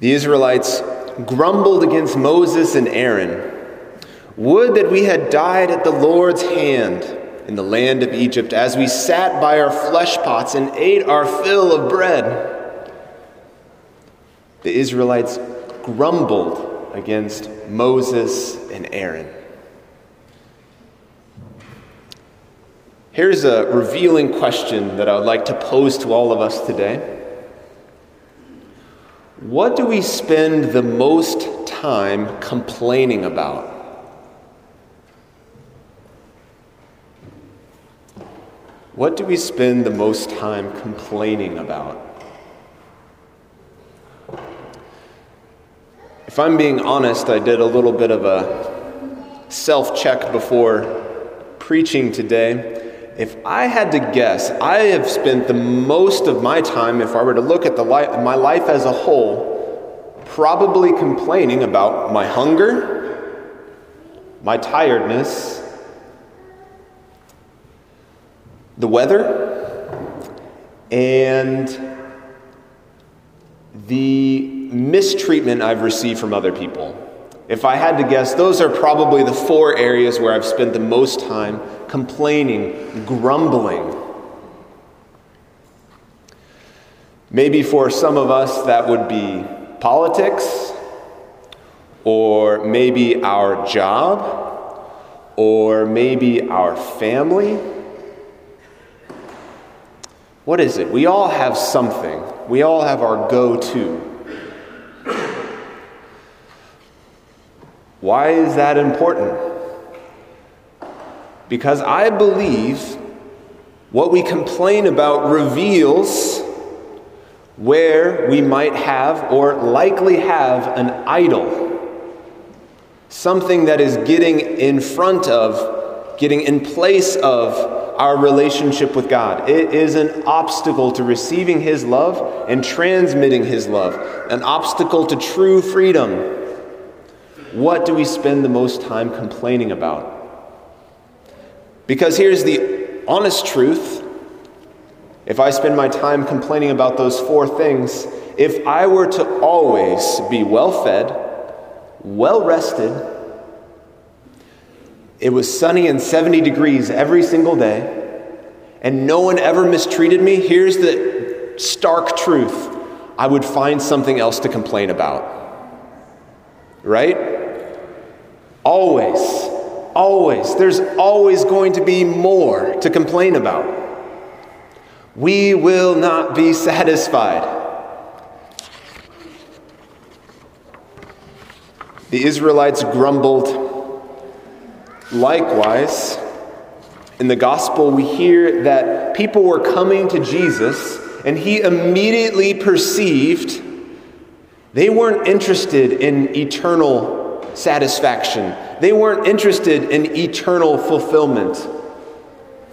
The Israelites grumbled against Moses and Aaron. Would that we had died at the Lord's hand in the land of Egypt as we sat by our flesh pots and ate our fill of bread. The Israelites grumbled against Moses and Aaron. Here's a revealing question that I would like to pose to all of us today. What do we spend the most time complaining about? What do we spend the most time complaining about? If I'm being honest, I did a little bit of a self check before preaching today. If I had to guess, I have spent the most of my time, if I were to look at the li- my life as a whole, probably complaining about my hunger, my tiredness, the weather, and the mistreatment I've received from other people. If I had to guess, those are probably the four areas where I've spent the most time complaining, grumbling. Maybe for some of us, that would be politics, or maybe our job, or maybe our family what is it? We all have something. We all have our go to. Why is that important? Because I believe what we complain about reveals where we might have or likely have an idol. Something that is getting in front of, getting in place of our relationship with God. It is an obstacle to receiving His love and transmitting His love, an obstacle to true freedom. What do we spend the most time complaining about? Because here's the honest truth. If I spend my time complaining about those four things, if I were to always be well fed, well rested, it was sunny and 70 degrees every single day, and no one ever mistreated me. Here's the stark truth I would find something else to complain about. Right? Always, always. There's always going to be more to complain about. We will not be satisfied. The Israelites grumbled Likewise, in the gospel, we hear that people were coming to Jesus, and he immediately perceived they weren't interested in eternal satisfaction, they weren't interested in eternal fulfillment.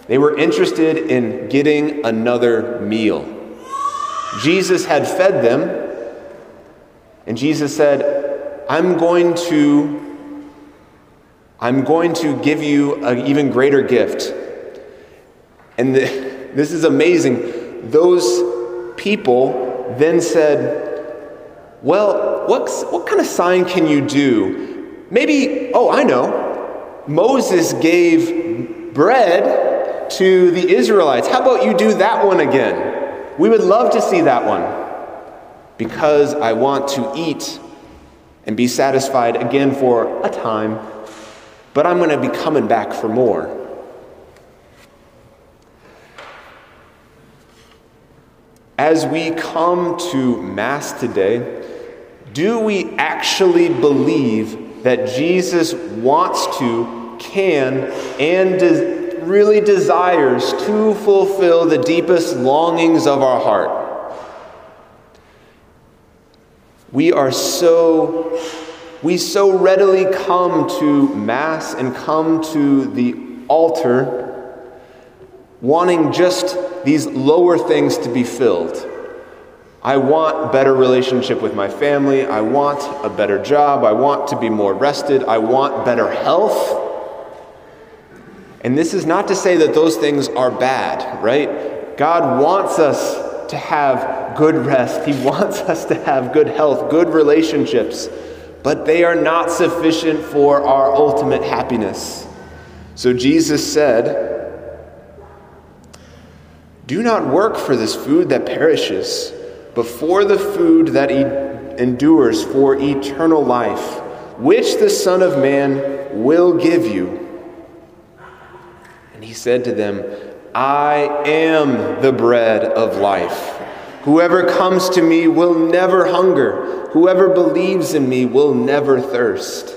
They were interested in getting another meal. Jesus had fed them, and Jesus said, I'm going to I'm going to give you an even greater gift. And the, this is amazing. Those people then said, Well, what's, what kind of sign can you do? Maybe, oh, I know. Moses gave bread to the Israelites. How about you do that one again? We would love to see that one because I want to eat and be satisfied again for a time but I'm going to be coming back for more. As we come to Mass today, do we actually believe that Jesus wants to, can, and de- really desires to fulfill the deepest longings of our heart? We are so we so readily come to Mass and come to the altar wanting just these lower things to be filled. I want better relationship with my family. I want a better job. I want to be more rested. I want better health. And this is not to say that those things are bad, right? God wants us to have good rest. He wants us to have good health, good relationships, but they are not sufficient for our ultimate happiness. So Jesus said, Do not work for this food that perishes, but for the food that endures for eternal life, which the Son of Man will give you. And he said to them, I am the bread of life. Whoever comes to me will never hunger. Whoever believes in me will never thirst.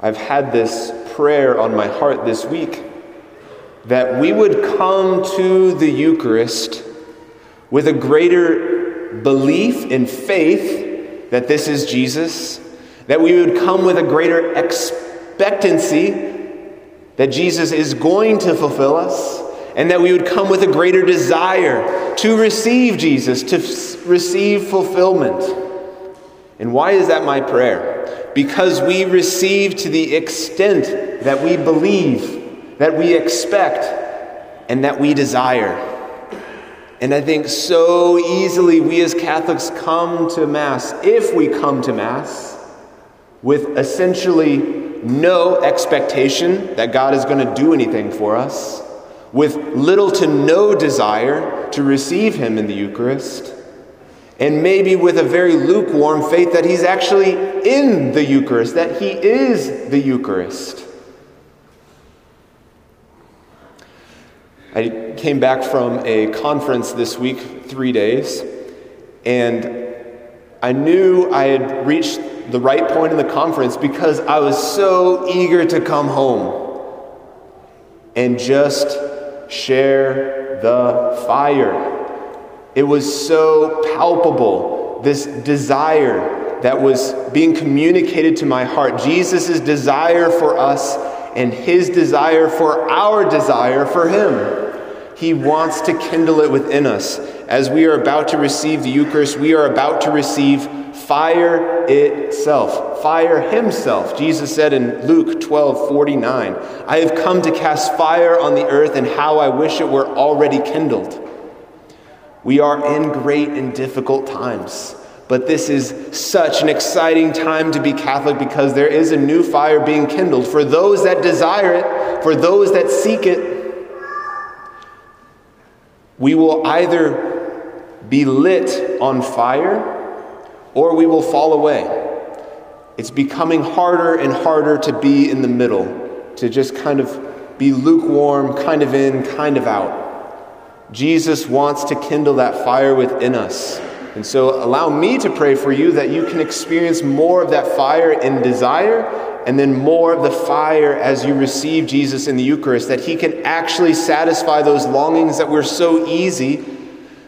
I've had this prayer on my heart this week that we would come to the Eucharist with a greater belief and faith that this is Jesus that we would come with a greater expectancy that Jesus is going to fulfill us, and that we would come with a greater desire to receive Jesus, to f- receive fulfillment. And why is that my prayer? Because we receive to the extent that we believe, that we expect, and that we desire. And I think so easily we as Catholics come to Mass, if we come to Mass, with essentially no expectation that God is going to do anything for us, with little to no desire to receive Him in the Eucharist, and maybe with a very lukewarm faith that He's actually in the Eucharist, that He is the Eucharist. I came back from a conference this week, three days, and I knew I had reached the right point in the conference because I was so eager to come home and just share the fire. It was so palpable, this desire that was being communicated to my heart. Jesus' desire for us and his desire for our desire for him. He wants to kindle it within us. As we are about to receive the Eucharist, we are about to receive fire itself, fire himself. Jesus said in Luke 12 49, I have come to cast fire on the earth, and how I wish it were already kindled. We are in great and difficult times. But this is such an exciting time to be Catholic because there is a new fire being kindled for those that desire it, for those that seek it. We will either be lit on fire or we will fall away. It's becoming harder and harder to be in the middle, to just kind of be lukewarm, kind of in, kind of out. Jesus wants to kindle that fire within us. And so allow me to pray for you that you can experience more of that fire in desire and then more of the fire as you receive Jesus in the Eucharist, that He can actually satisfy those longings that we're so easy,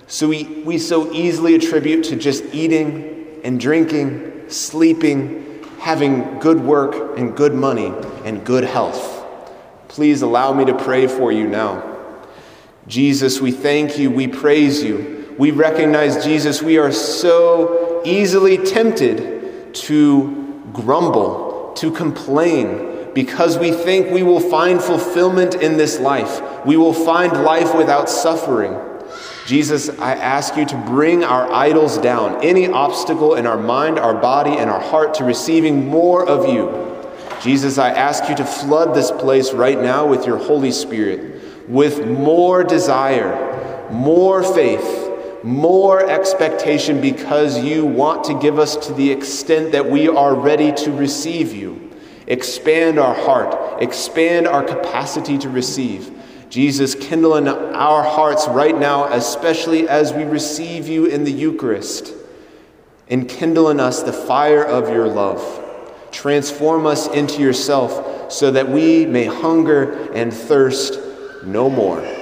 so we, we so easily attribute to just eating and drinking, sleeping, having good work and good money and good health. Please allow me to pray for you now. Jesus, we thank you, we praise you. We recognize, Jesus, we are so easily tempted to grumble, to complain, because we think we will find fulfillment in this life. We will find life without suffering. Jesus, I ask you to bring our idols down, any obstacle in our mind, our body, and our heart to receiving more of you. Jesus, I ask you to flood this place right now with your Holy Spirit, with more desire, more faith, more expectation, because you want to give us to the extent that we are ready to receive you. Expand our heart, expand our capacity to receive. Jesus, kindle in our hearts right now, especially as we receive you in the Eucharist, and kindle in us the fire of your love. Transform us into yourself so that we may hunger and thirst no more.